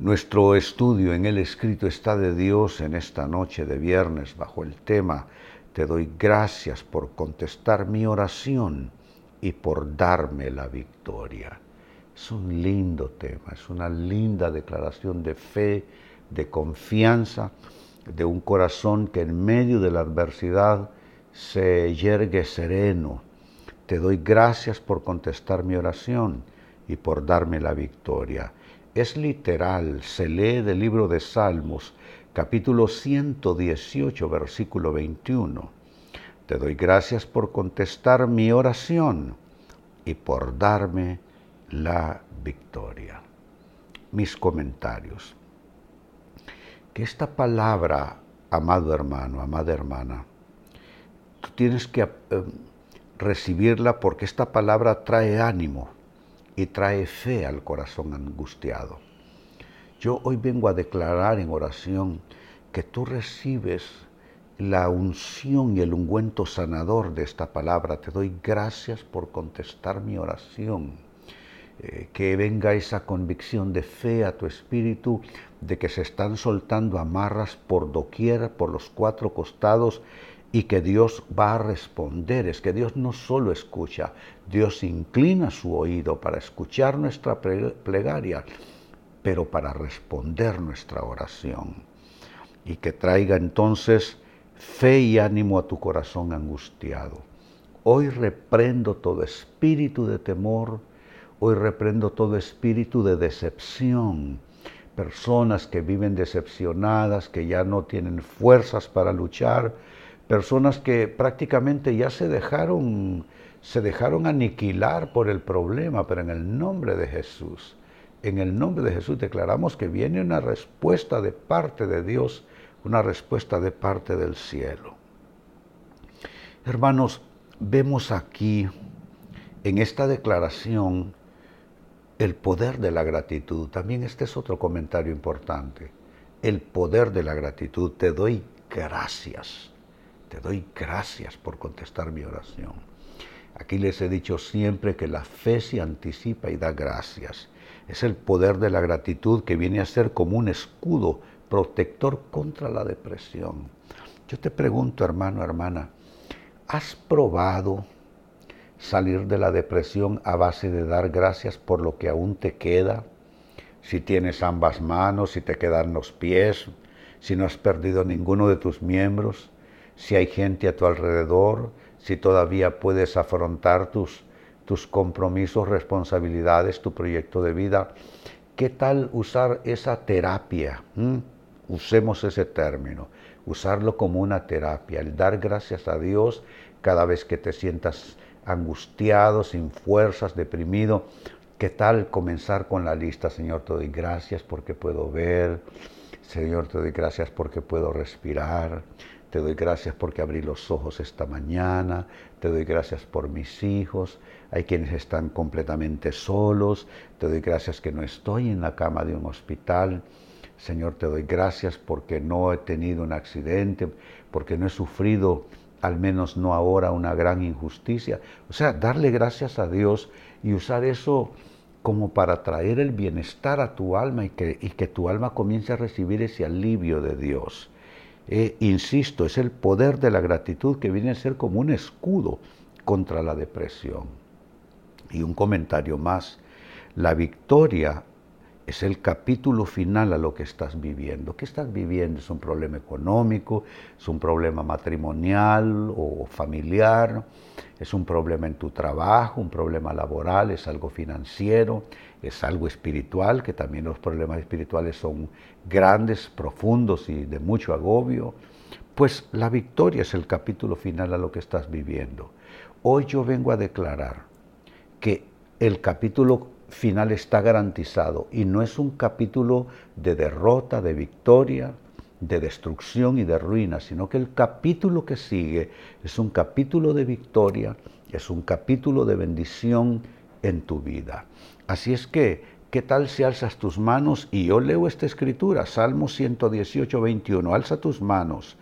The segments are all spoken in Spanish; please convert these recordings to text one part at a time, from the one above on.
Nuestro estudio en el escrito está de Dios en esta noche de viernes bajo el tema Te doy gracias por contestar mi oración y por darme la victoria. Es un lindo tema, es una linda declaración de fe, de confianza, de un corazón que en medio de la adversidad se yergue sereno. Te doy gracias por contestar mi oración y por darme la victoria es literal, se lee del libro de Salmos, capítulo 118, versículo 21. Te doy gracias por contestar mi oración y por darme la victoria. Mis comentarios. Que esta palabra, amado hermano, amada hermana, tú tienes que eh, recibirla porque esta palabra trae ánimo y trae fe al corazón angustiado. Yo hoy vengo a declarar en oración que tú recibes la unción y el ungüento sanador de esta palabra. Te doy gracias por contestar mi oración. Eh, que venga esa convicción de fe a tu espíritu de que se están soltando amarras por doquier, por los cuatro costados y que Dios va a responder. Es que Dios no solo escucha, Dios inclina su oído para escuchar nuestra plegaria, pero para responder nuestra oración. Y que traiga entonces fe y ánimo a tu corazón angustiado. Hoy reprendo todo espíritu de temor, hoy reprendo todo espíritu de decepción, personas que viven decepcionadas, que ya no tienen fuerzas para luchar, personas que prácticamente ya se dejaron, se dejaron aniquilar por el problema, pero en el nombre de Jesús, en el nombre de Jesús declaramos que viene una respuesta de parte de Dios, una respuesta de parte del cielo. Hermanos, vemos aquí en esta declaración el poder de la gratitud. También este es otro comentario importante. El poder de la gratitud. Te doy gracias. Te doy gracias por contestar mi oración. Aquí les he dicho siempre que la fe se anticipa y da gracias. Es el poder de la gratitud que viene a ser como un escudo protector contra la depresión. Yo te pregunto, hermano, hermana, ¿has probado salir de la depresión a base de dar gracias por lo que aún te queda? Si tienes ambas manos, si te quedan los pies, si no has perdido ninguno de tus miembros, si hay gente a tu alrededor, si todavía puedes afrontar tus, tus compromisos, responsabilidades, tu proyecto de vida. ¿Qué tal usar esa terapia? ¿Mm? Usemos ese término, usarlo como una terapia, el dar gracias a Dios cada vez que te sientas angustiado, sin fuerzas, deprimido. ¿Qué tal comenzar con la lista? Señor, te doy gracias porque puedo ver. Señor, te doy gracias porque puedo respirar. Te doy gracias porque abrí los ojos esta mañana. Te doy gracias por mis hijos. Hay quienes están completamente solos. Te doy gracias que no estoy en la cama de un hospital. Señor, te doy gracias porque no he tenido un accidente, porque no he sufrido, al menos no ahora, una gran injusticia. O sea, darle gracias a Dios y usar eso como para traer el bienestar a tu alma y que, y que tu alma comience a recibir ese alivio de Dios. Eh, insisto, es el poder de la gratitud que viene a ser como un escudo contra la depresión. Y un comentario más, la victoria es el capítulo final a lo que estás viviendo. ¿Qué estás viviendo? ¿Es un problema económico? ¿Es un problema matrimonial o familiar? ¿Es un problema en tu trabajo? ¿Un problema laboral? ¿Es algo financiero? ¿Es algo espiritual? Que también los problemas espirituales son grandes, profundos y de mucho agobio. Pues la victoria es el capítulo final a lo que estás viviendo. Hoy yo vengo a declarar que el capítulo final está garantizado y no es un capítulo de derrota, de victoria, de destrucción y de ruina, sino que el capítulo que sigue es un capítulo de victoria, es un capítulo de bendición en tu vida. Así es que, ¿qué tal si alzas tus manos? Y yo leo esta escritura, Salmo 118, 21, alza tus manos.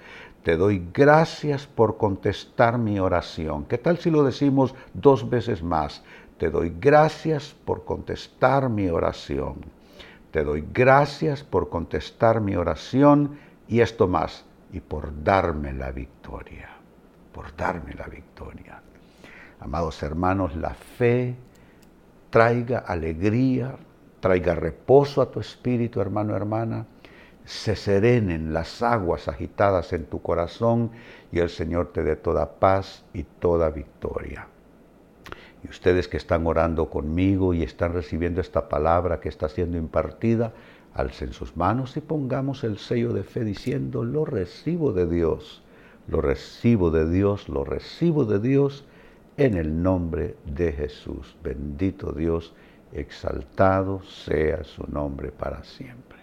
Te doy gracias por contestar mi oración. ¿Qué tal si lo decimos dos veces más? Te doy gracias por contestar mi oración. Te doy gracias por contestar mi oración y esto más, y por darme la victoria, por darme la victoria. Amados hermanos, la fe traiga alegría, traiga reposo a tu espíritu, hermano, hermana. Se serenen las aguas agitadas en tu corazón y el Señor te dé toda paz y toda victoria. Ustedes que están orando conmigo y están recibiendo esta palabra que está siendo impartida, alcen sus manos y pongamos el sello de fe diciendo, lo recibo de Dios, lo recibo de Dios, lo recibo de Dios en el nombre de Jesús. Bendito Dios, exaltado sea su nombre para siempre.